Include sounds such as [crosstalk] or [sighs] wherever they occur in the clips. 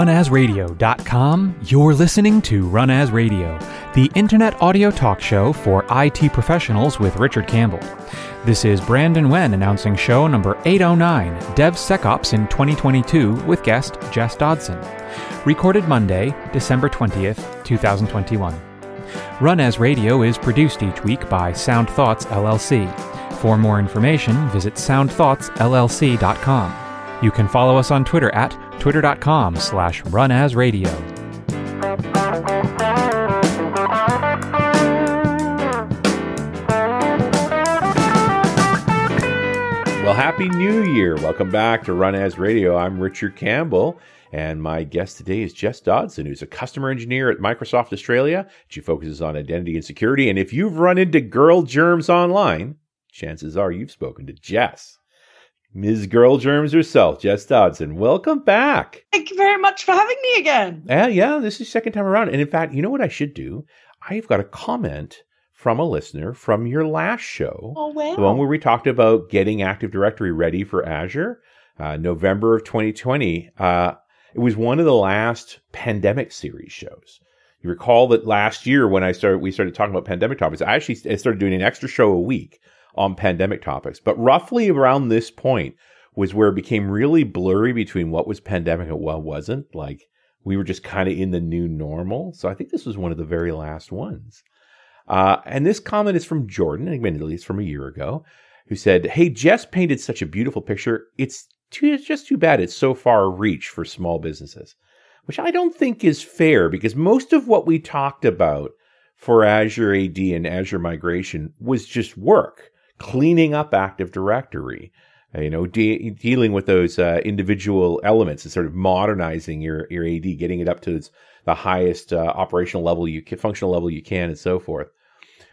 Runasradio.com, you're listening to Run As Radio, the internet audio talk show for IT professionals with Richard Campbell. This is Brandon Wen announcing show number 809, DevSecOps in 2022, with guest Jess Dodson. Recorded Monday, December 20th, 2021. Run As Radio is produced each week by Sound Thoughts LLC. For more information, visit soundthoughtsllc.com. You can follow us on Twitter at twitter.com slash runasradio. Well, Happy New Year. Welcome back to Run As Radio. I'm Richard Campbell, and my guest today is Jess Dodson, who's a customer engineer at Microsoft Australia. She focuses on identity and security. And if you've run into girl germs online, chances are you've spoken to Jess. Ms. Girl Germs herself, Jess Dodson. Welcome back. Thank you very much for having me again. Yeah, yeah, this is second time around. And in fact, you know what I should do? I've got a comment from a listener from your last show. Oh, wow. The one where we talked about getting Active Directory ready for Azure, uh, November of 2020. Uh, it was one of the last pandemic series shows. You recall that last year when I started, we started talking about pandemic topics. I actually started doing an extra show a week on pandemic topics. But roughly around this point was where it became really blurry between what was pandemic and what wasn't. Like we were just kind of in the new normal. So I think this was one of the very last ones. Uh, and this comment is from Jordan, admittedly, it's from a year ago, who said, Hey, Jess painted such a beautiful picture. It's, too, it's just too bad it's so far reach for small businesses, which I don't think is fair because most of what we talked about for Azure AD and Azure migration was just work, cleaning up Active Directory. Uh, you know, de- dealing with those uh, individual elements and sort of modernizing your your AD, getting it up to its, the highest uh, operational level you can, functional level you can, and so forth.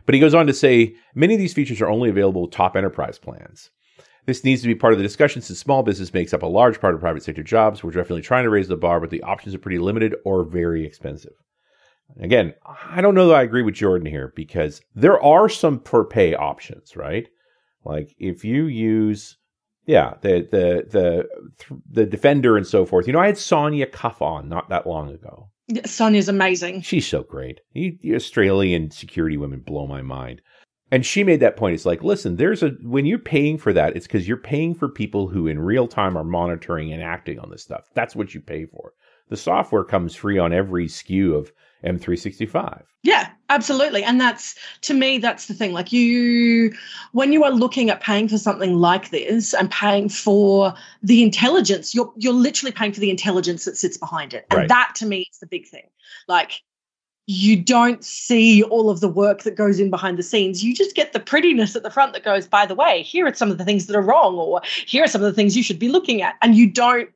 But he goes on to say many of these features are only available with top enterprise plans. This needs to be part of the discussion since small business makes up a large part of private sector jobs. We're definitely trying to raise the bar, but the options are pretty limited or very expensive. Again, I don't know that I agree with Jordan here because there are some per pay options, right? Like if you use, yeah, the the the the defender and so forth. You know, I had Sonia Cuff on not that long ago. Sonia's amazing. She's so great. You, you Australian security women blow my mind. And she made that point. It's like, listen, there's a when you're paying for that, it's because you're paying for people who in real time are monitoring and acting on this stuff. That's what you pay for. The software comes free on every SKU of M365. Yeah, absolutely. And that's to me, that's the thing. Like you, when you are looking at paying for something like this and paying for the intelligence, you're you're literally paying for the intelligence that sits behind it. And Right. that to me is the big thing. Like you don't see all of the work that goes in behind the scenes. You just get the prettiness at the front that goes, by the way, here are some of the things that are wrong, or here are some of the things you should be looking at. And you don't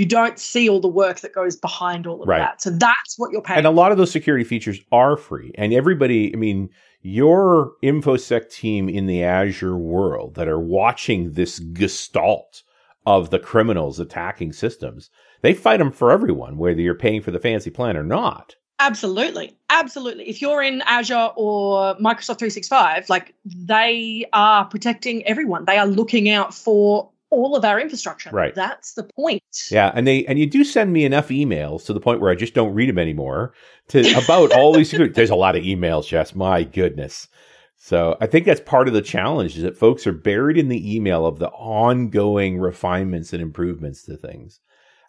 you don't see all the work that goes behind all of Right. that. So that's what you're paying. And a lot of those security features are free. And everybody, I mean, your InfoSec team in the Azure world that are watching this gestalt of the criminals attacking systems, they fight them for everyone, whether you're paying for the fancy plan or not. Absolutely. Absolutely. If you're in Azure or Microsoft 365, like they are protecting everyone. They are looking out for all of our infrastructure. Right. That's the point. Yeah, and they and you do send me enough emails to the point where I just don't read them anymore. To about all these security. There's a lot of emails, Jess. My goodness. So I think that's part of the challenge is that folks are buried in the email of the ongoing refinements and improvements to things,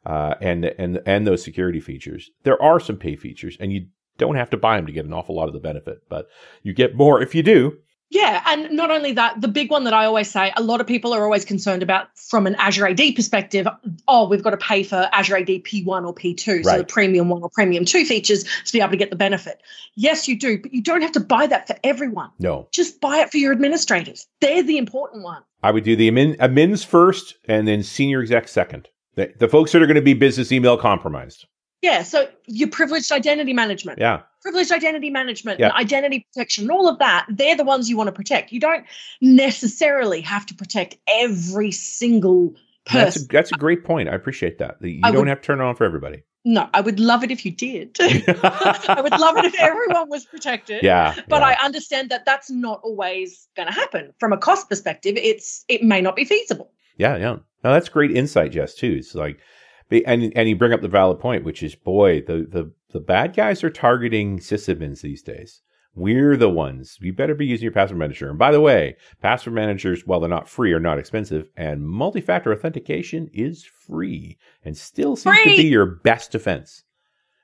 uh, and and and those security features. There are some pay features, and you don't have to buy them to get an awful lot of the benefit, but you get more if you do. Yeah, and not only that, the big one that I always say, a lot of people are always concerned about from an Azure AD perspective. Oh, we've got to pay for Azure AD P1 or P2, so the premium one or premium two features to be able to get the benefit. Yes, you do, but you don't have to buy that for everyone. No, Just buy it for your administrators. They're the important one. I would do the admin, admins first, and then senior exec second. The, the folks that are going to be business email compromised. Yeah, so your privileged identity management, Yeah. privileged identity management, Yeah. and identity protection, and all of that, they're the ones you want to protect. You don't necessarily have to protect every single That's a, person. that's a great point. I appreciate that. That You I don't would- have to turn it on for everybody. No, I would love it if you did. [laughs] [laughs] I would love it if everyone was protected. yeah. But yeah. I understand that that's not always going to happen. From a cost perspective, it's it may not be feasible. Yeah, yeah. Now that's great insight, Jess, too. It's like and and you bring up the valid point, which is boy, the the the bad guys are targeting sysadmins these days. We're the ones. You better be using your password manager. And by the way, password managers, while they're not free, are not expensive, and multi-factor authentication is free and still seems free. to be your best defense.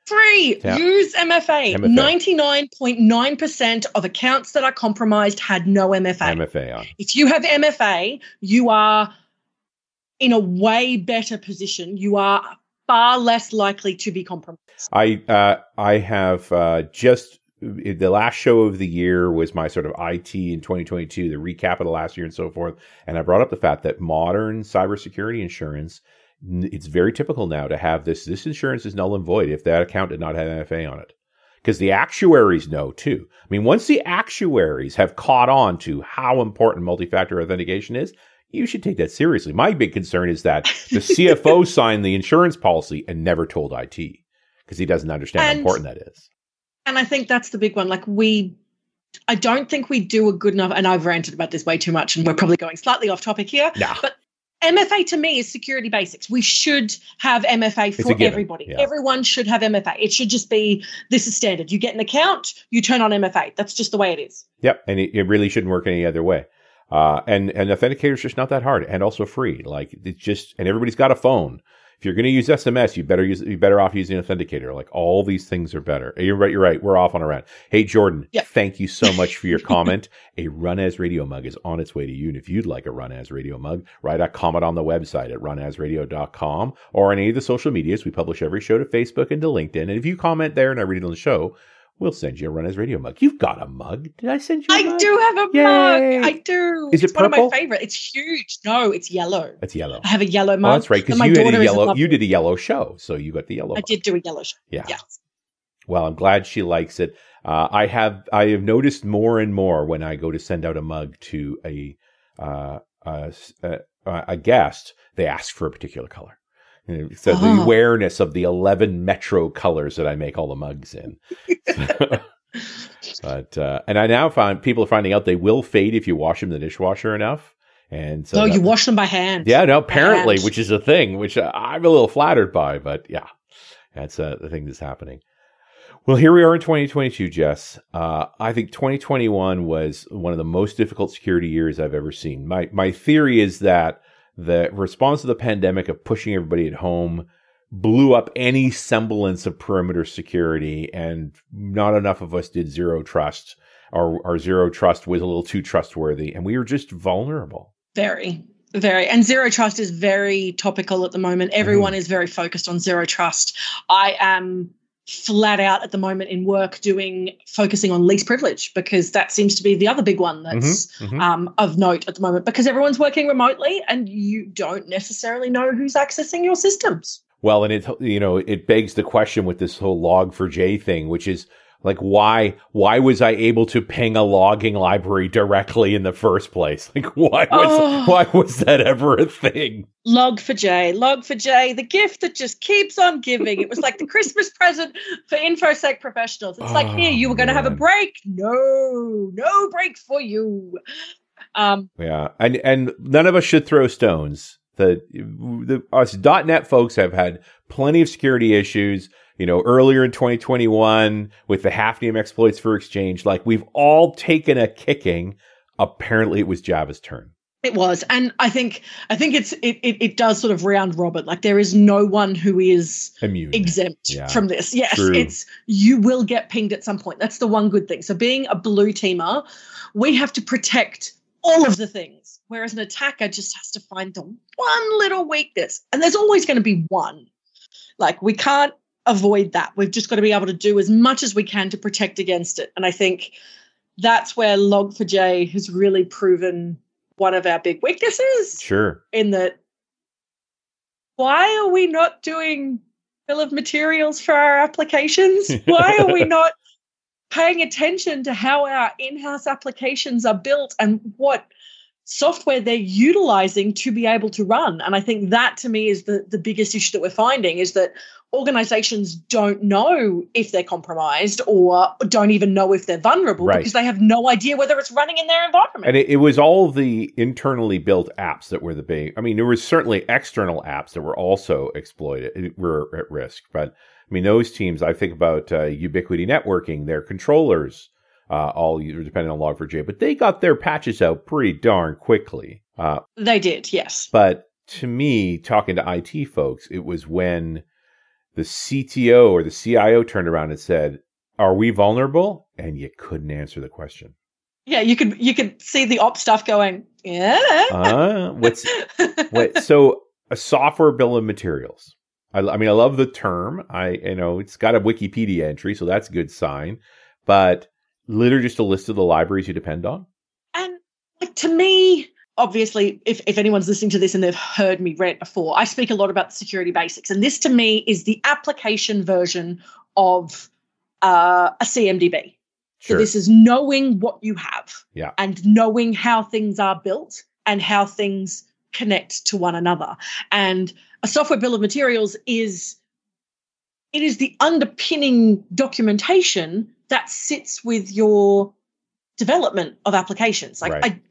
Free. Yeah. Use MFA. MFA. 99.9% of accounts that are compromised had no MFA. MFA on. If you have MFA, you are in a way better position. You are far less likely to be compromised. I uh, I have uh, just the last show of the year was my sort of IT in 2022, the recap of the last year and so forth. And I brought up the fact that modern cybersecurity insurance, it's very typical now to have this. This insurance is null and void if that account did not have MFA on it. Because the actuaries know too. I mean, once the actuaries have caught on to how important multi factor authentication is, you should take that seriously. My big concern is that the [laughs] CFO signed the insurance policy and never told IT because he doesn't understand and, how important that is. And I think that's the big one. Like we I don't think we do a good enough and I've ranted about this way too much and we're probably going slightly off topic here. Yeah. But MFA to me is security basics. We should have MFA for everybody. Yeah. Everyone should have MFA. It should just be this is standard. You get an account, you turn on MFA. That's just the way it is. Yep. And it, it really shouldn't work any other way. Uh, and and authenticator is just not that hard and also free. Like it's just and everybody's got a phone. If you're going to use SMS, you better use you better off using authenticator. Like all these things are better. You're right. You're right. We're off on a rant. Hey Jordan, yep. thank you so much for your [laughs] comment. a Run As Radio mug is on its way to you. And if you'd like a Run As Radio mug, write a comment on the website at runasradio.com or on any of the social medias. We publish every show to Facebook and to LinkedIn. And if you comment there and I read it on the show, We'll send you a Run As Radio mug. You've got a mug. Did I send you I mug? I do have a Yay. mug. I do. Is it's it purple? one of my favorite. It's huge. No, it's yellow. It's yellow. I have a yellow mug. Oh, that's right. Because you did a yellow you did a yellow show. So you got the yellow I mug. did do a yellow show. Yeah. Yes. Well, I'm glad she likes it. Uh, I have I have noticed more and more when I go to send out a mug to a uh, a guest, they ask for a particular color. So the oh. awareness of the 11 metro colors that I make all the mugs in. [laughs] but uh, and I now find people are finding out they will fade if you wash them in the dishwasher enough. And so no, you wash them by hand. Yeah, no, apparently, which is a thing, which I'm a little flattered by, but yeah, that's uh, the thing that's happening. Well, here we are in 2022, Jess. Uh, I think 2021 was one of the most difficult security years I've ever seen. My my theory is that the response to the pandemic of pushing everybody at home blew up any semblance of perimeter security, and not enough of us did zero trust. Our, our zero trust was a little too trustworthy, and we were just vulnerable. Very, very. And zero trust is very topical at the moment. Everyone mm. is very focused on zero trust. I am flat out at the moment in work doing focusing on least privilege because that seems to be the other big one that's mm-hmm, mm-hmm. Um, of note at the moment because everyone's working remotely and you don't necessarily know who's accessing your systems. Well, and it you know it begs the question with this whole Log4j thing, which is like why why was I able to ping a logging library directly in the first place? [laughs] Like why was oh. why was that ever a thing? Log4j, log for J, the gift that just keeps on giving. It was like the [laughs] Christmas present for infosec professionals. It's oh, like here you were going to have a break. No, no break for you. Um, yeah, and and none of us should throw stones the, the us .NET folks have had plenty of security issues. You know, earlier in 2021 with the Hafnium exploits for Exchange, like we've all taken a kicking. Apparently, it was Java's turn. It was, and I think I think it's it, it, it does sort of round robin. Like there is no one who is immune exempt yeah. from this. Yes, True. it's you will get pinged at some point. That's the one good thing. So being a blue teamer, we have to protect all of the things. Whereas an attacker just has to find the one little weakness. And there's always going to be one. Like we can't avoid that. We've just got to be able to do as much as we can to protect against it. And I think that's where Log4j has really proven one of our big weaknesses. Sure. In that, why are we not doing bill of materials for our applications? [laughs] Why are we not paying attention to how our in-house applications are built and what software they're utilizing to be able to run and i think that to me is the, the biggest issue that we're finding is that organizations don't know if they're compromised or don't even know if they're vulnerable Right. because they have no idea whether it's running in their environment. And it, it was all the internally built apps that were the big. I mean, there was certainly external apps that were also exploited, were at risk. But I mean, those teams. I think about uh, Ubiquiti Networking, their controllers, uh, all depending on Log4j, but they got their patches out pretty darn quickly. Uh, they did, yes. but to me, talking to IT folks, it was when the CTO or the CIO turned around and said, "Are we vulnerable?" And you couldn't answer the question. Yeah, you could you could see the op stuff going, yeah. Uh, what's [laughs] what? So a software bill of materials. I, I mean, I love the term. I you know it's got a Wikipedia entry, so that's a good sign. But literally just a list of the libraries you depend on. And like to me, obviously, if, if anyone's listening to this and they've heard me rant before, I speak a lot about the security basics. And this to me is the application version of uh, a CMDB. So Sure. this is knowing what you have Yeah. and knowing how things are built and how things connect to one another. And a software bill of materials is it is the underpinning documentation that sits with your development of applications. Like Right. I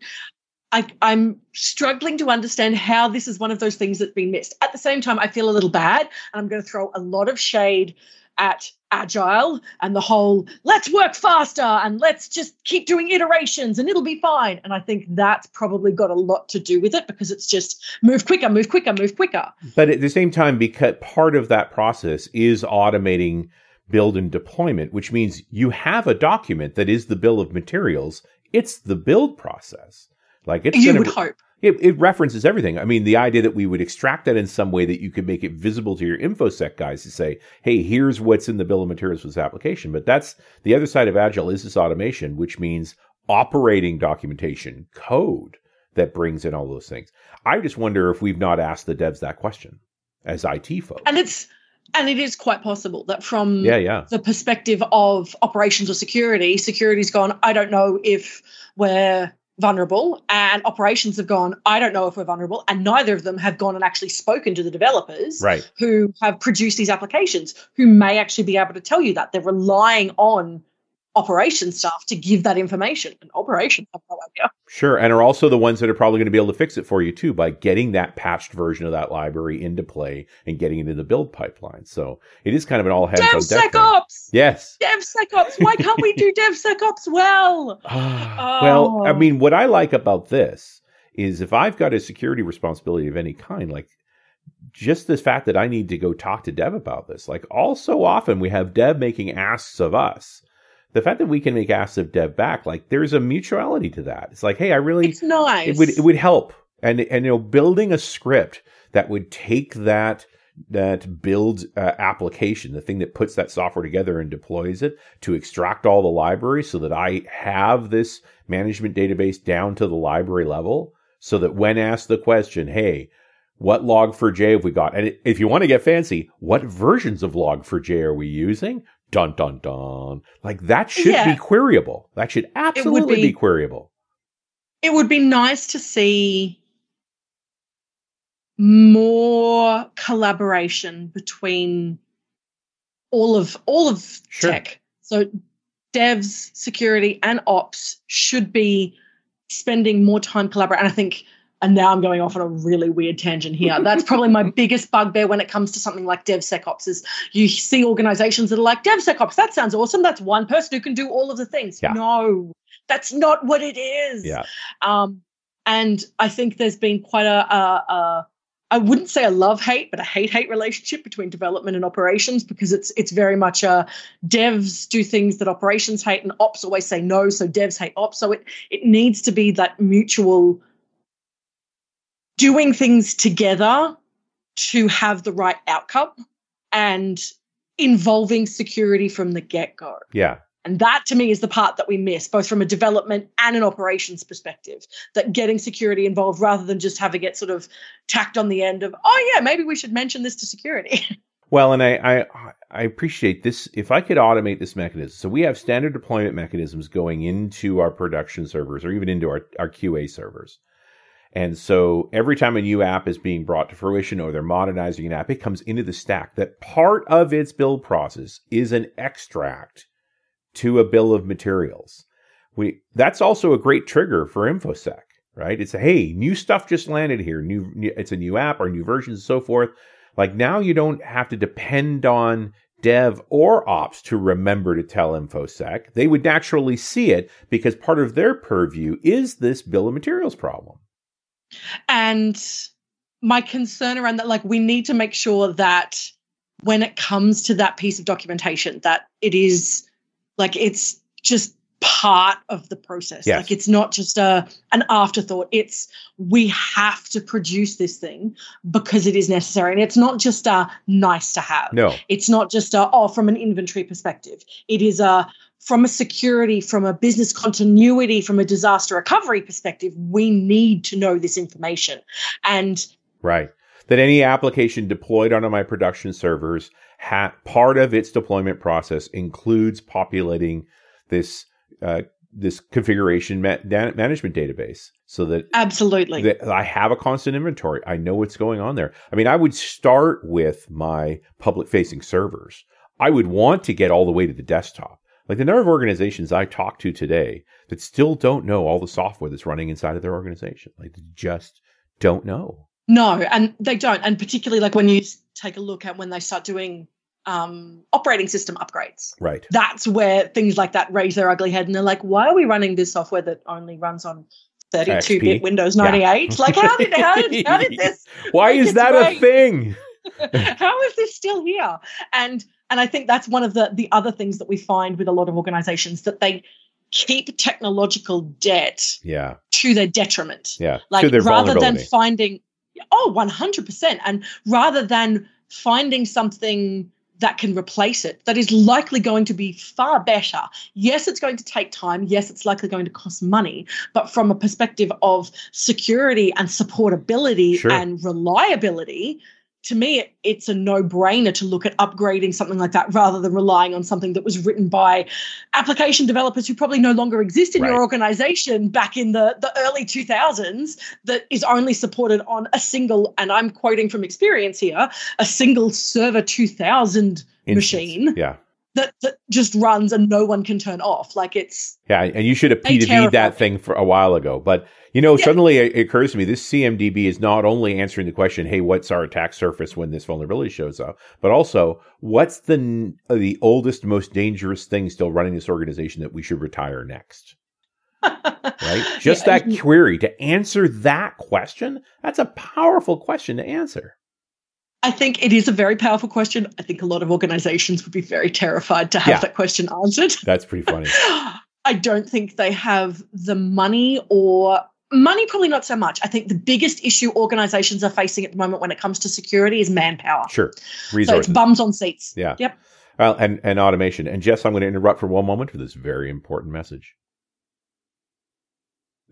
I, I'm struggling to understand how this is one of those things that's been missed. At the same time, I feel a little bad, and I'm going to throw a lot of shade at agile and the whole let's work faster and let's just keep doing iterations and it'll be fine. And I think that's probably got a lot to do with it because it's just move quicker, move quicker, move quicker. But at the same time, because part of that process is automating build and deployment, which means you have a document that is the bill of materials. It's the build process. Like it's you would be- hope. it, it references everything. I mean, the idea that we would extract that in some way that you could make it visible to your infosec guys to say, "Hey, here's what's in the bill of materials for this application." But that's the other side of agile is this automation, which means operating documentation, code that brings in all those things. I just wonder if we've not asked the devs that question as IT folks. And it's and it is quite possible that from yeah, yeah, the perspective of operations or security, security's gone, I don't know if we're vulnerable, and operations have gone, I don't know if we're vulnerable, and neither of them have gone and actually spoken to the developers right. who have produced these applications, who may actually be able to tell you that. They're relying on operations staff to give that information. And operations have no idea. Sure, and are also the ones that are probably going to be able to fix it for you too by getting that patched version of that library into play and getting it into the build pipeline. So it is kind of an all hands on deck. DevSecOps! Yes. DevSecOps! Why can't we do [laughs] DevSecOps well? [sighs] well, I Oh. mean, what I like about this is if I've got a security responsibility of any kind, like just the fact that I need to go talk to Dev about this, like all so often we have Dev making asks of us. The fact that we can make asks of Dev back, like there's a mutuality to that. It's like, hey, I really It's nice. it would it would help and and you know building a script that would take that that build uh, application the thing that puts that software together and deploys it to extract all the libraries so that i have this management database down to the library level so that when asked the question hey what log4j have we got and if you want to get fancy what versions of log4j are we using dun dun dun like that should Yeah. be queryable that should absolutely be be. queryable it would be nice to see more collaboration between all of all of Sure. tech. So devs, security, and ops should be spending more time collaborating. And I think, and now I'm going off on a really weird tangent here. That's [laughs] probably my biggest bugbear when it comes to something like DevSecOps is you see organizations that are like DevSecOps, that sounds awesome. That's one person who can do all of the things. Yeah. No, that's not what it is. yeah Um, and I think there's been quite a, a, a I wouldn't say a love hate, but a hate hate relationship between development and operations because it's it's very much a devs do things that operations hate and ops always say no, so devs hate ops. So it it needs to be that mutual doing things together to have the right outcome and involving security from the get go. yeah And that to me is the part that we miss, both from a development and an operations perspective, that getting security involved rather than just having it sort of tacked on the end of, oh, yeah, maybe we should mention this to security. [laughs] Well, and I, I I appreciate this. If I could automate this mechanism, so we have standard deployment mechanisms going into our production servers or even into our, our QA servers. And so every time a new app is being brought to fruition or they're modernizing an app, it comes into the stack that part of its build process is an extract to a bill of materials. We that's also a great trigger for InfoSec, right? It's a, hey, new stuff just landed here. New, new it's a new app or new versions and so forth. Like now you don't have to depend on dev or ops to remember to tell InfoSec. They would naturally see it because part of their purview is this bill of materials problem. And my concern around that, like, we need to make sure that when it comes to that piece of documentation, that it is like it's just part of the process. Yes. Like it's not just a an afterthought. It's we have to produce this thing because it is necessary. And it's not just a nice to have. No. It's not just a oh from an inventory perspective. It is a from a security, from a business continuity, from a disaster recovery perspective, we need to know this information. And Right. That any application deployed onto my production servers, ha- part of its deployment process includes populating this uh, this configuration ma- da- management database, so that absolutely, that I have a constant inventory. I know what's going on there. I mean, I would start with my public facing servers. I would want to get all the way to the desktop. Like the number of organizations I talk to today that still don't know all the software that's running inside of their organization, like they just don't know. No, and they don't. And particularly like when you take a look at when they start doing um, operating system upgrades. Right. That's where things like that raise their ugly head and they're like, why are we running this software that only runs on 32 bit Windows 98? Yeah. [laughs] Like, how did, how did, how did this? Why is that way? a thing? [laughs] how is this still here? And and I think that's one of the the other things that we find with a lot of organizations that they keep technological debt yeah. to their detriment. Yeah. Like rather than finding oh 100% and rather than finding something that can replace it that is likely going to be far better. Yes, it's going to take time. Yes, it's likely going to cost money. But from a perspective of security and supportability sure. and reliability, to me, it's a no brainer to look at upgrading something like that rather than relying on something that was written by application developers who probably no longer exist in right. your organization back in the, the early 2000s that is only supported on a single, and I'm quoting from experience here, a single server 2000 Instance. machine. Yeah. That, that just runs and no one can turn off. Like it's yeah, and you should have P2V that thing for a while ago. But you know, yeah. suddenly it occurs to me this CMDB is not only answering the question, "Hey, what's our attack surface when this vulnerability shows up?" but also, what's the the oldest, most dangerous thing still running this organization that we should retire next? [laughs] right? Just yeah. that query to answer that question. That's a powerful question to answer. I think it is a very powerful question. I think a lot of organizations would be very terrified to have yeah. that question answered. That's pretty funny. [laughs] I don't think they have the money or money probably not so much. I think the biggest issue organizations are facing at the moment when it comes to security is manpower. Sure. Resources. So it's bums on seats. Yeah. Yep. Well, and, and automation. And Jess, I'm going to interrupt for one moment for this very important message.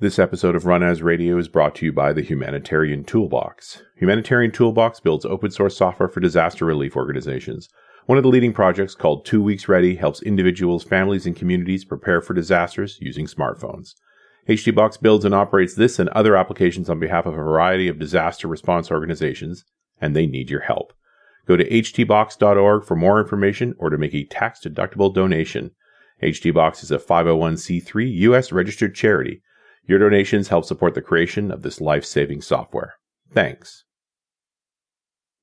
This episode of Run As Radio is brought to you by the Humanitarian Toolbox. Humanitarian Toolbox builds open source software for disaster relief organizations. One of the leading projects called Two Weeks Ready helps individuals, families, and communities prepare for disasters using smartphones. HTBox builds and operates this and other applications on behalf of a variety of disaster response organizations, and they need your help. Go to htbox.org for more information or to make a tax deductible donation. HTBox is a 501c3 U.S. registered charity. Your donations help support the creation of this life saving software. Thanks.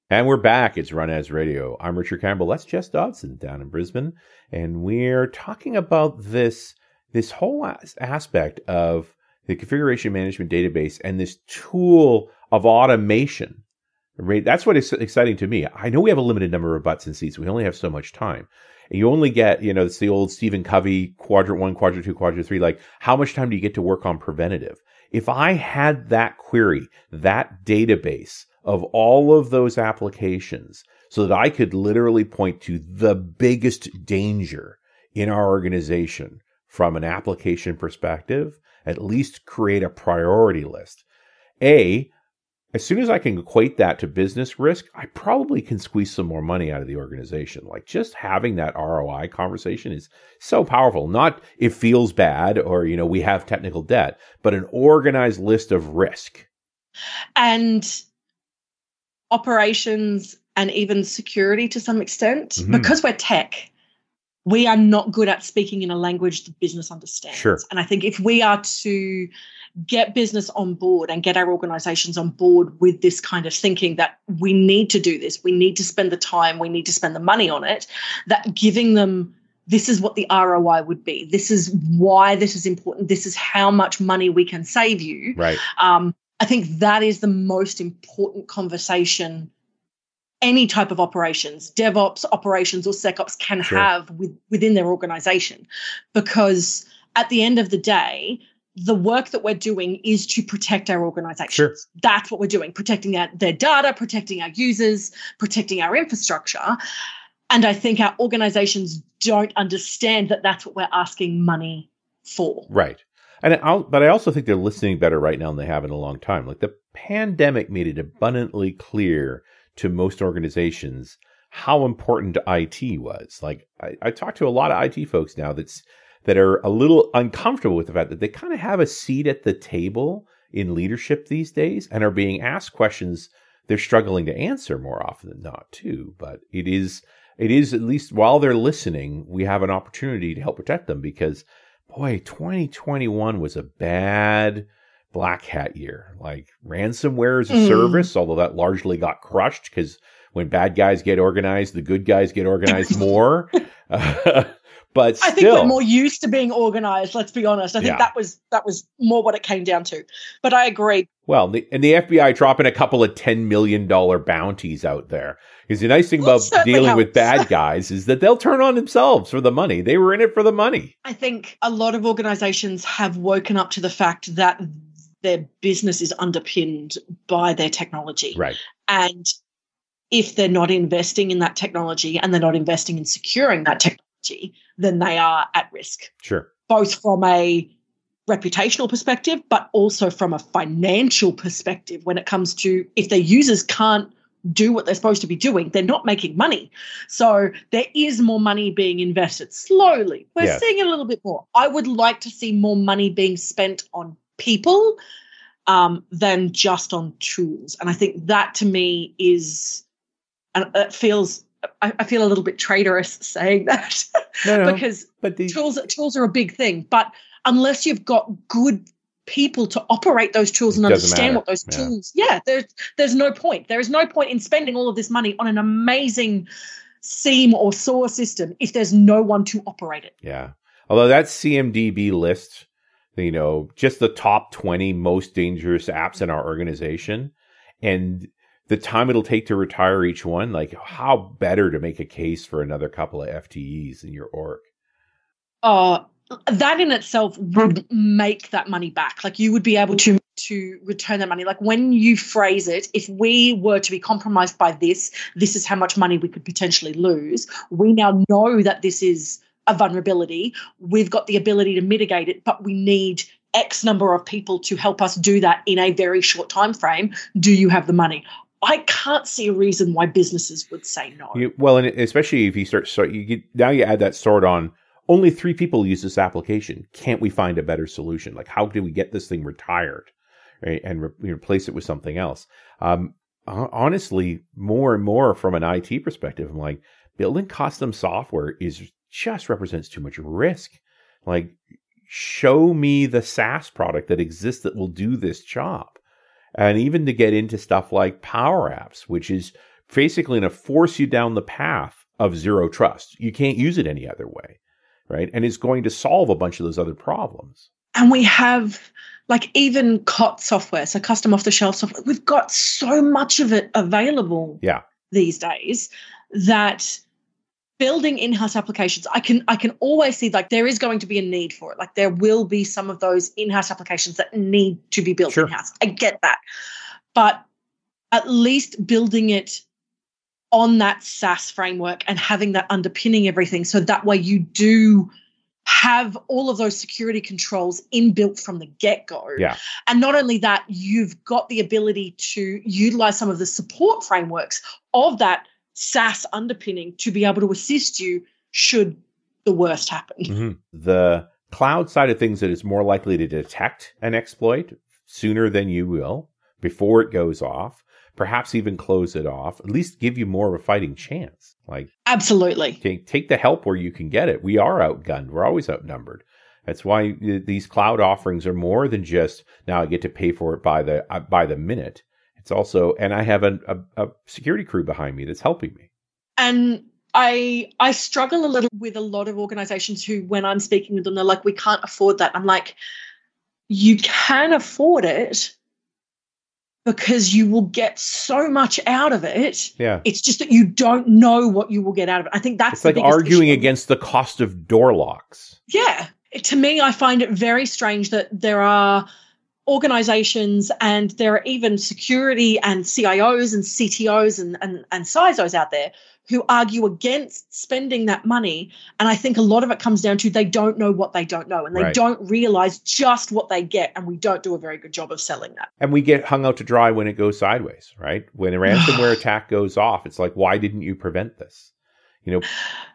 And we're back. It's Run As Radio. I'm Richard Campbell. That's Jess Dodson down in Brisbane. And we're talking about this, this whole aspect of the configuration management database and this tool of automation. Right? That's what is exciting to me. I know we have a limited number of butts and seats. We only have so much time. You only get, you know, it's the old Stephen Covey quadrant one, quadrant two, quadrant three. Like, how much time do you get to work on preventative? If I had that query, that database of all of those applications, so that I could literally point to the biggest danger in our organization from an application perspective, at least create a priority list. A, as soon as I can equate that to business risk, I probably can squeeze some more money out of the organization. Like just having that ROI conversation is so powerful. Not it feels bad or, you know, we have technical debt, but an organized list of risk And operations and even security to some extent, Mhm. because we're tech, we are not good at speaking in a language the business understands. Sure. And I think if we are to get business on board and get our organizations on board with this kind of thinking that we need to do this, we need to spend the time, we need to spend the money on it, that giving them this is what the ROI would be. This is why this is important. This is how much money we can save you. Right. Um, I think that is the most important conversation any type of operations, DevOps operations or SecOps can Sure. have with, within their organization. Because at the end of the day, the work that we're doing is to protect our organizations. Sure. That's what we're doing, protecting our, their data, protecting our users, protecting our infrastructure. And I think our organizations don't understand that that's what we're asking money for. Right. And I'll, but I also think they're listening better right now than they have in a long time. Like the pandemic made it abundantly clear to most organizations how important IT was. Like I, I talk to a lot of IT folks now that's that are a little uncomfortable with the fact that they kind of have a seat at the table in leadership these days and are being asked questions they're struggling to answer more often than not too. But it is it is at least while they're listening, we have an opportunity to help protect them because boy, 2021 was a bad black hat year. Like ransomware as a Mm. service, although that largely got crushed because when bad guys get organized, the good guys get organized [laughs] more. [laughs] but still, I think we're more used to being organized. Let's be honest. I think Yeah. that was that was more what it came down to. But I agree. well, the, and the FBI dropping a couple of $10 million bounties out there is the nice thing Well, about dealing with bad [laughs] guys is that they'll turn on themselves for the money. They were in it for the money. I think a lot of organizations have woken up to the fact that their business is underpinned by their technology. Right. And if they're not investing in that technology and they're not investing in securing that technology, then they are at risk, Sure. both from a reputational perspective, but also from a financial perspective when it comes to if their users can't do what they're supposed to be doing, they're not making money. So there is more money being invested slowly. We're Yes. seeing a little bit more. I would like to see more money being spent on people um, than just on tools. And I think that to me is, and it feels, I, I feel a little bit traitorous saying that No, no. because but the, tools tools are a big thing. But unless you've got good people to operate those tools and understand matter. what those Yeah. tools, yeah, there's there's no point. There is no point in spending all of this money on an amazing SIEM or SOAR system if there's no one to operate it. Yeah. Although that CMDB list, you know, just the top 20 most dangerous apps in our organization and the time it'll take to retire each one, like how better to make a case for another couple of FTEs in your org. uh, that in itself would make that money back. Like you would be able to to return that money. Like when you phrase it, if we were to be compromised by this, this is how much money we could potentially lose. We now know that this is a vulnerability. We've got the ability to mitigate it, but we need X number of people to help us do that in a very short time frame. Do you have the money? I can't see a reason why businesses would say no. You, well, and especially if you start, so you get, now you add that sort on. Only three people use this application. Can't we find a better solution? Like, how do we get this thing retired, right, and re- replace it with something else? Um, honestly, more and more from an IT perspective, I'm like, building custom software is just represents too much risk. Like, show me the SaaS product that exists that will do this job. And even to get into stuff like Power Apps, which is basically going to force you down the path of zero trust. You can't use it any other way, right? And it's going to solve a bunch of those other problems. and we have like even COT software, so custom off the shelf software. We've got so much of it available Yeah. these days that building in-house applications i can i can always see like there is going to be a need for it like there will be some of those in-house applications that need to be built Sure. in-house i get that but at least building it on that SaaS framework and having that underpinning everything so that way you do have all of those security controls inbuilt from the get-go Yeah. and not only that you've got the ability to utilize some of the support frameworks of that SaaS underpinning to be able to assist you should the worst happen. Mhm. The cloud side of things that is more likely to detect an exploit sooner than you will before it goes off, perhaps even close it off, at least give you more of a fighting chance. Like absolutely take, take the help where you can get it. We are outgunned. We're always outnumbered. That's why these cloud offerings are more than just now I get to pay for it by the uh, by the minute. It's also, and I have a, a, a security crew behind me that's helping me. And I I struggle a little with a lot of organizations who, when I'm speaking with them, they're like, "We can't afford that." I'm like, "You can afford it." Because you will get so much out of it. Yeah. It's just that you don't know what you will get out of it. I think that's like arguing issue. against the cost of door locks. Yeah. To me, I find it very strange that there are organizations and there are even security and CIOs and CTOs and, and, and CISOs out there who argue against spending that money. And I think a lot of it comes down to they don't know what they don't know and they right. don't realize just what they get. And we don't do a very good job of selling that. And we get hung out to dry when it goes sideways, right? When a ransomware [sighs] attack goes off, it's like, why didn't you prevent this? You know,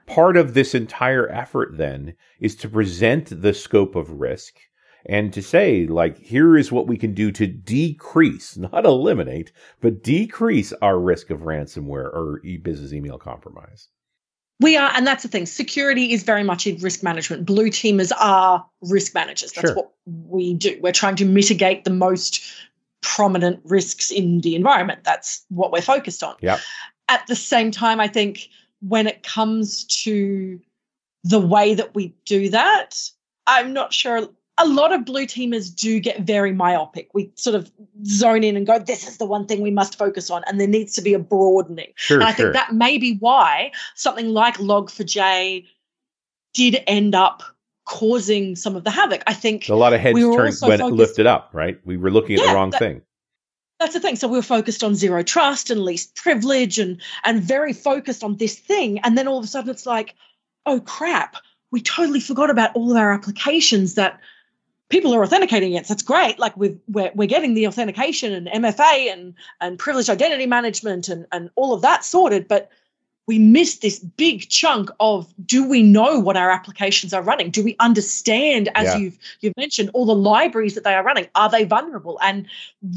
part of this entire effort then is to present the scope of risk and to say, like, here is what we can do to decrease, not eliminate, but decrease our risk of ransomware or e-business email compromise. We are, and that's the thing. Security is very much in risk management. Blue teamers are risk managers. That's sure. what we do. We're trying to mitigate the most prominent risks in the environment. That's what we're focused on. Yeah. At the same time, I think when it comes to the way that we do that, I'm not sure a lot of blue teamers do get very myopic. We sort of zone in and go, this is the one thing we must focus on. And there needs to be a broadening. Sure, and I sure. think that may be why something like Log4j did end up causing some of the havoc. I think a lot of heads we turned when focused, lifted up, right? We were looking at yeah, the wrong that, thing. That's the thing. So we were focused on zero trust and least privilege and and very focused on this thing. And then all of a sudden it's like, oh crap, we totally forgot about all of our applications that people are authenticating against. That's great. Like we we're, we're getting the authentication and MFA and and privileged identity management and and all of that sorted, but we missed this big chunk of do we know what our applications are running do we understand as yeah. you've you've mentioned all the libraries that they are running are they vulnerable and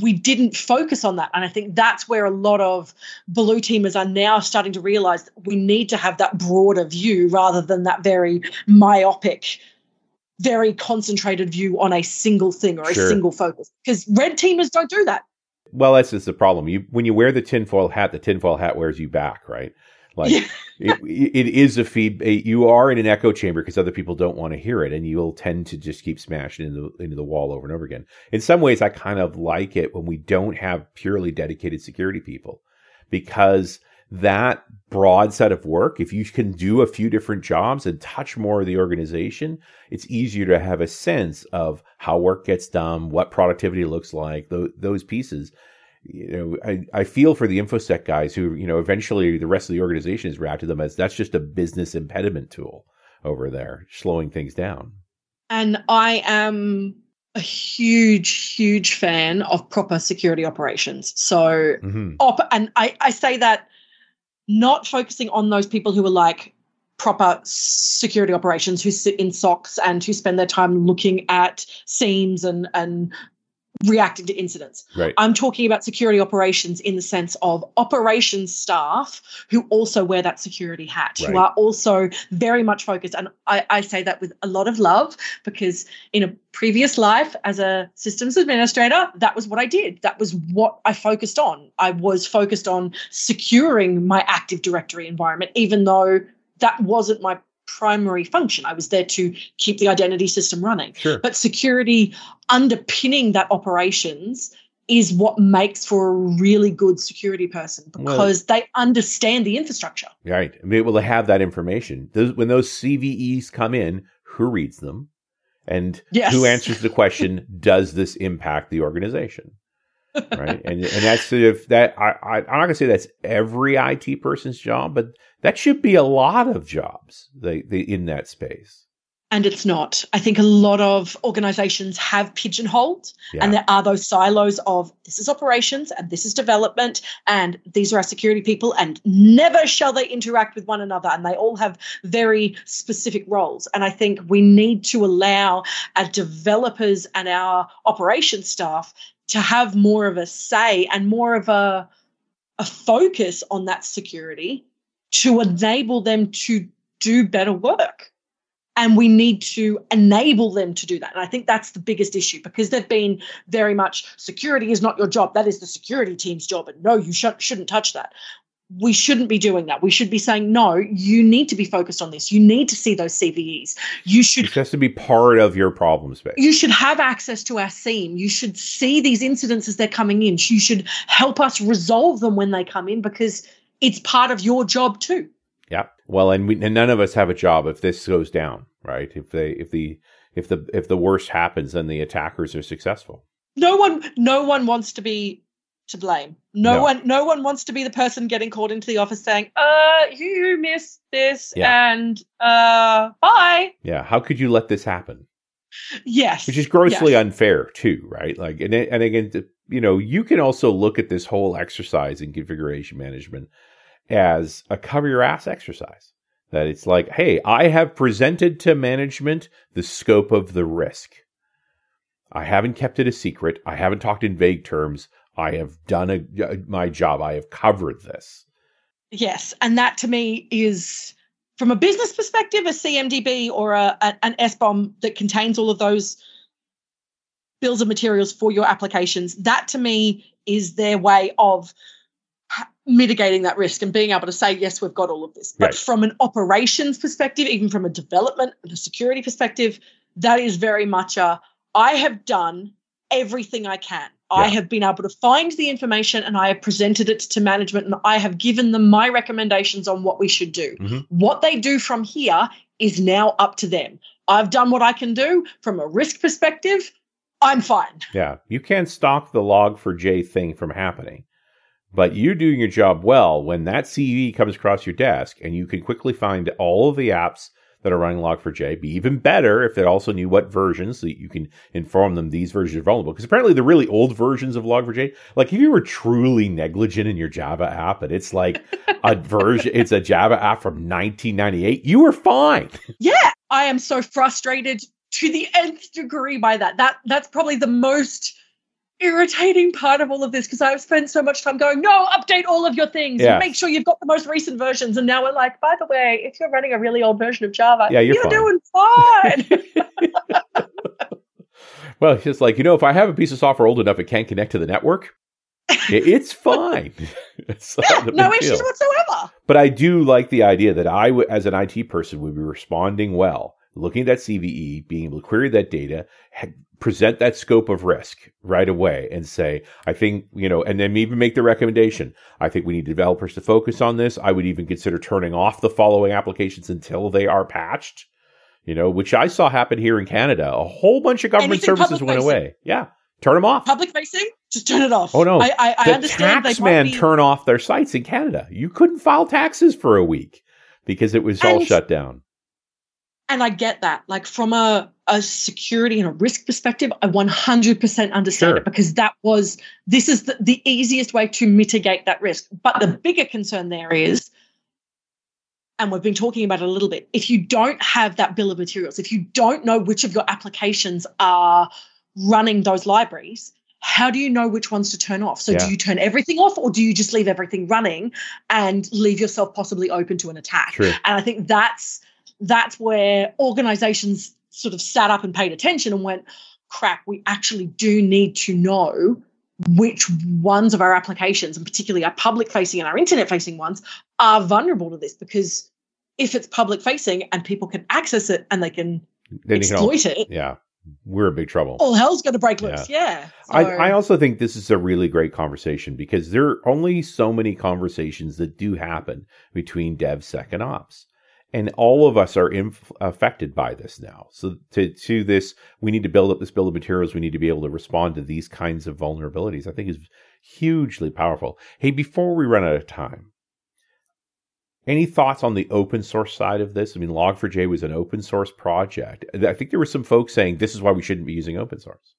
we didn't focus on that and i think that's where a lot of blue teamers are now starting to realize that we need to have that broader view rather than that very myopic very concentrated view on a single thing or sure. a single focus because red teamers don't do that. Well, that's just the problem. You when you wear the tinfoil hat, the tinfoil hat wears you back, right? Like yeah. [laughs] it, it is a feed. You are in an echo chamber because other people don't want to hear it, and you'll tend to just keep smashing into into the wall over and over again. In some ways, I kind of like it when we don't have purely dedicated security people because that broad set of work, if you can do a few different jobs and touch more of the organization, it's easier to have a sense of how work gets done, what productivity looks like, those, those pieces. You know, I, I feel for the InfoSec guys who, you know, eventually the rest of the organization has reacted to them as that's just a business impediment tool over there, slowing things down. And I am a huge, huge fan of proper security operations. So, mm-hmm. op- and I, I say that not focusing on those people who are like proper security operations who sit in SOCs and who spend their time looking at SIEMs and and reacting to incidents. Right. I'm talking about security operations in the sense of operations staff who also wear that security hat, right. who are also very much focused. And I, I, say that with a lot of love because in a previous life as a systems administrator, that was what I did. That was what I focused on. I was focused on securing my Active Directory environment, even though that wasn't my primary function. I was there to keep the identity system running. Sure. But security underpinning that operations is what makes for a really good security person because well, they understand the infrastructure. Right. And be able to have that information. Those, when those CVEs come in, who reads them? And yes. who answers the question, [laughs] does this impact the organization? Right. And and that's if that I, I I'm not gonna say that's every IT person's job, but that should be a lot of jobs they, they in that space. and it's not. I think a lot of organizations have pigeonholed, Yeah. and there are those silos of this is operations and this is development, and these are our security people, and never shall they interact with one another. And they all have very specific roles. And I think we need to allow our developers and our operations staff to have more of a say and more of a, a focus on that security to enable them to do better work and we need to enable them to do that. And I think that's the biggest issue because they've been very much security is not your job. That is the security team's job. And no, you sh- shouldn't touch that. We shouldn't be doing that. We should be saying, no, you need to be focused on this. You need to see those CVEs. You should It has to be part of your problem space. you should have access to our SIEM. You should see these incidents as they're coming in. You should help us resolve them when they come in because it's part of your job too. Yeah. Well, and, we, and none of us have a job if this goes down, right? If they, if the, if the, if the worst happens, then the attackers are successful. No one, no one wants to be to blame. No, No. one, no one wants to be the person getting called into the office saying, "Uh, you missed this," Yeah. and uh, bye. Yeah. How could you let this happen? Yes, Which is grossly Yes. unfair too, right? Like, and and again, you know, you can also look at this whole exercise in configuration management as a cover your ass exercise. That it's like, hey, I have presented to management the scope of the risk. I haven't kept it a secret. I haven't talked in vague terms. I have done a, my job. I have covered this. Yes, and that to me is from a business perspective, a CMDB or a, a- an SBOM that contains all of those bills of materials for your applications. That to me is their way of mitigating that risk and being able to say, yes, we've got all of this. But Right. from an operations perspective, even from a development and a security perspective, that is very much a I have done everything I can. I have been able to find the information and I have presented it to management and I have given them my recommendations on what we should do. Mhm. What they do from here is now up to them. I've done what I can do from a risk perspective. I'm fine. Yeah, you can't stop the Log4j thing from happening, but you're doing your job well when that CV comes across your desk and you can quickly find all of the apps that are running log4j. Be even better if they also knew what versions so that you can inform them these versions are vulnerable. Because apparently the really old versions of log4j, like if you were truly negligent in your Java app and it's like a [laughs] version, it's a Java app from 1998, you were fine. Yeah, I am so frustrated to the nth degree by that. That that's probably the most irritating part of all of this because I've spent so much time going, no, update all of your things. Yeah. Make sure you've got the most recent versions. And now we're like, by the way, if you're running a really old version of Java, Yeah, you're fine. doing fine. [laughs] [laughs] Well, it's just like, you know, if I have a piece of software old enough it can't connect to the network, it's fine. [laughs] it's a no issues deal. whatsoever. But I do like the idea that I, as an IT person, would be responding well, looking at that CVE, being able to query that data, present that scope of risk right away, and say, I think, you know, and then even make the recommendation. I think we need developers to focus on this. I would even consider turning off the following applications until they are patched. You know, which I saw happen here in Canada. A whole bunch of government Anything services went away. Yeah, turn them off. Public facing, just turn it off. Oh, no. I, I, I the understand tax man be- turn off their sites in Canada. You couldn't file taxes for a week because it was all shut down. and I get that. Like from a, a security and a risk perspective, I 100% understand Sure. it because that was this is the, the easiest way to mitigate that risk. But the bigger concern there is, and we've been talking about it a little bit, if you don't have that bill of materials, if you don't know which of your applications are running those libraries, how do you know which ones to turn off? So Yeah. do you turn everything off or do you just leave everything running and leave yourself possibly open to an attack? True. And I think that's that's where organizations sort of sat up and paid attention and went, crap, we actually do need to know which ones of our applications, and particularly our public facing and our internet facing ones, are vulnerable to this. Because if it's public facing and people can access it and they can Then you can all, exploit it, yeah, we're in big trouble. all hell's going to break loose. Yeah. I, So- I also think this is a really great conversation because there are only so many conversations that do happen between DevSec and Ops. And all of us are inf- affected by this now. So to, to this, we need to build up this bill of materials. We need to be able to respond to these kinds of vulnerabilities. I think is hugely powerful. Hey, before we run out of time, Any thoughts on the open source side of this? I mean, Log4j was an open source project. I think there were some folks saying this is why we shouldn't be using open source.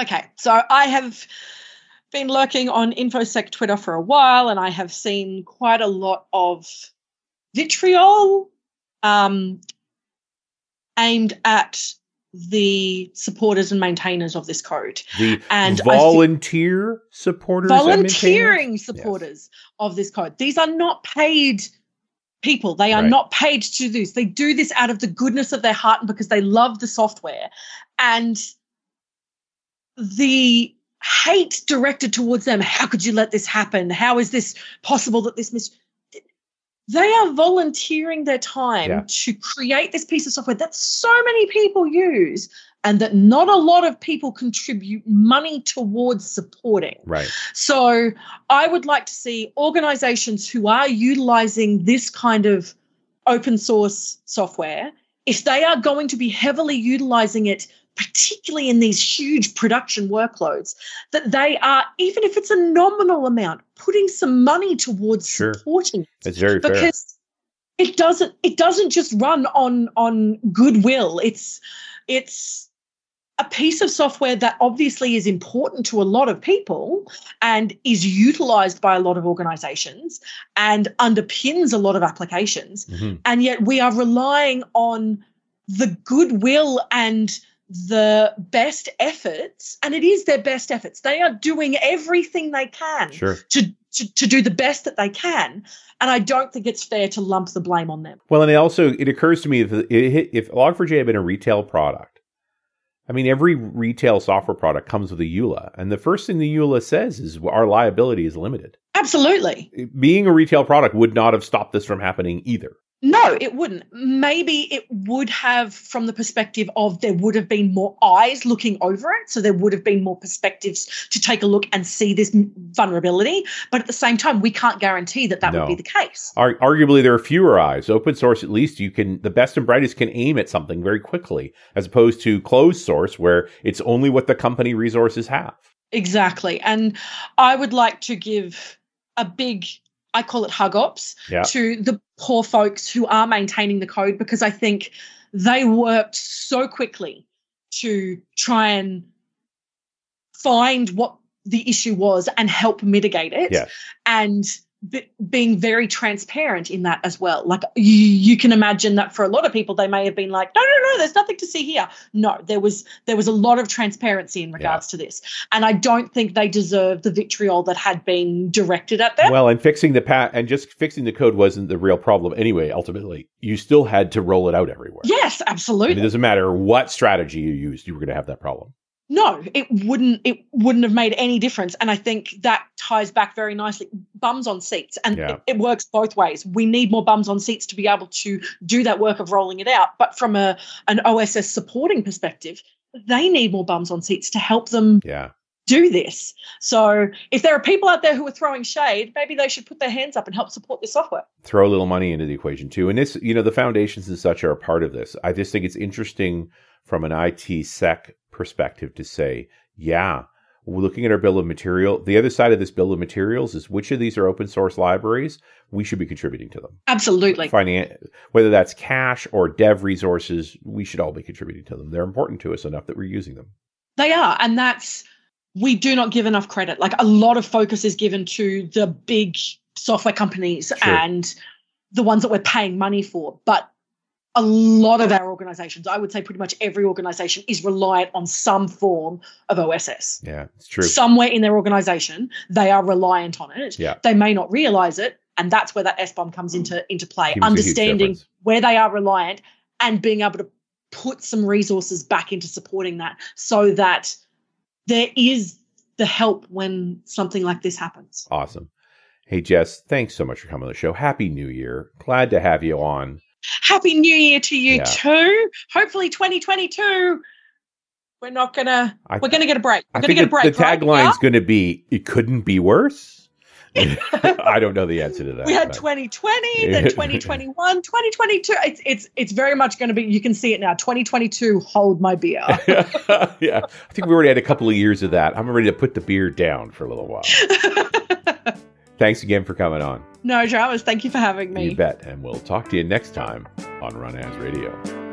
Okay, so I have been lurking on InfoSec Twitter for a while, and I have seen quite a lot of vitriol um, aimed at the supporters and maintainers of this code. The and volunteer supporters, volunteering supporters yes. of this code. These are not paid people. They are right. not paid to do this. They do this out of the goodness of their heart and because they love the software. And the hate directed towards them. How could you let this happen? How is this possible that this mis they are volunteering their time yeah. to create this piece of software that so many people use and that not a lot of people contribute money towards supporting. Right. So I would like to see organizations who are utilizing this kind of open source software, if they are going to be heavily utilizing it particularly in these huge production workloads, that they are, even if it's a nominal amount, putting some money towards sure. supporting it. It's very because fair. it doesn't it doesn't just run on on goodwill. It's it's a piece of software that obviously is important to a lot of people and is utilized by a lot of organizations and underpins a lot of applications. Mm-hmm. And yet we are relying on the goodwill and the best efforts, and it is their best efforts. They are doing everything they can sure. to, to, to do the best that they can, and I don't think it's fair to lump the blame on them. Well, and it also it occurs to me if if Log4j had been a retail product, I mean, every retail software product comes with a EULA, and the first thing the EULA says is our liability is limited. Absolutely. Being a retail product would not have stopped this from happening either. No, it wouldn't. Maybe it would have from the perspective of there would have been more eyes looking over it. So there would have been more perspectives to take a look and see this vulnerability. But at the same time, we can't guarantee that that no. would be the case. Ar- arguably, there are fewer eyes. Open source, at least, you can, the best and brightest can aim at something very quickly, as opposed to closed source, where it's only what the company resources have. Exactly. And I would like to give a big I call it hug ops yeah. to the poor folks who are maintaining the code because I think they worked so quickly to try and find what the issue was and help mitigate it. Yeah. And b- being very transparent in that as well. Like you, you can imagine that for a lot of people, they may have been like, no, no, no, there's nothing to see here. No, there was there was a lot of transparency in regards yeah. to this, and I don't think they deserve the vitriol that had been directed at them. Well, and fixing the pat and just fixing the code wasn't the real problem anyway. Ultimately, you still had to roll it out everywhere. Yes, absolutely. it doesn't matter what strategy you used, you were going to have that problem no it wouldn't it wouldn't have made any difference. And i think that ties back very nicely bums on seats. And yeah. it, it, works both ways. We need more bums on seats to be able to do that work of rolling it out. But from a an oss supporting perspective they need more bums on seats to help them yeah. do this. So if there are people out there who are throwing shade maybe they should put their hands up and help support this software. Throw a little money into the equation too. And this you know the foundations and such are a part of this. I just think it's interesting from an it sec perspective to say, yeah, we're looking at our bill of material. The other side of this bill of materials is which of these are open source libraries we should be contributing to them. Absolutely. Finan- whether that's cash or dev resources, we should all be contributing to them. They're important to us enough that we're using them. They are, and that's we do not give enough credit. Like a lot of focus is given to the big software companies sure. and the ones that we're paying money for, but a lot of our organizations, I would say pretty much every organization is reliant on some form of OSS. Yeah, it's true. Somewhere in their organization, they are reliant on it. Yeah. They may not realize it. And that's where that SBOM comes into, into play. Understanding where they are reliant and being able to put some resources back into supporting that so that there is the help when something like this happens. Awesome. Hey, Jess, thanks so much for coming on the show. Happy New Year. Glad to have you on. Happy New Year to you yeah. too. Hopefully, 2022. We're not gonna. I, we're gonna get a break. We're I gonna get a break. The tagline's to be: "It couldn't be worse." [laughs] [laughs] I don't know the answer to that. We had but. 2020, [laughs] then 2021, 2022. It's it's it's very much going to be. You can see it now. 2022. Hold my beer. yeah, I think we already had a couple of years of that. I'm ready to put the beer down for a little while. Thanks again for coming on. No dramas. Thank you for having me. You bet. And we'll talk to you next time on Run As Radio.